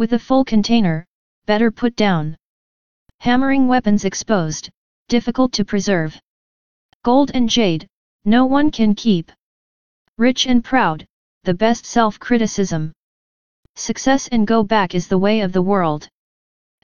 With a full container, better put down. Hammering weapons exposed, difficult to preserve. Gold and jade, no one can keep. Rich and proud, the best self-criticism. Success and go back is the way of the world.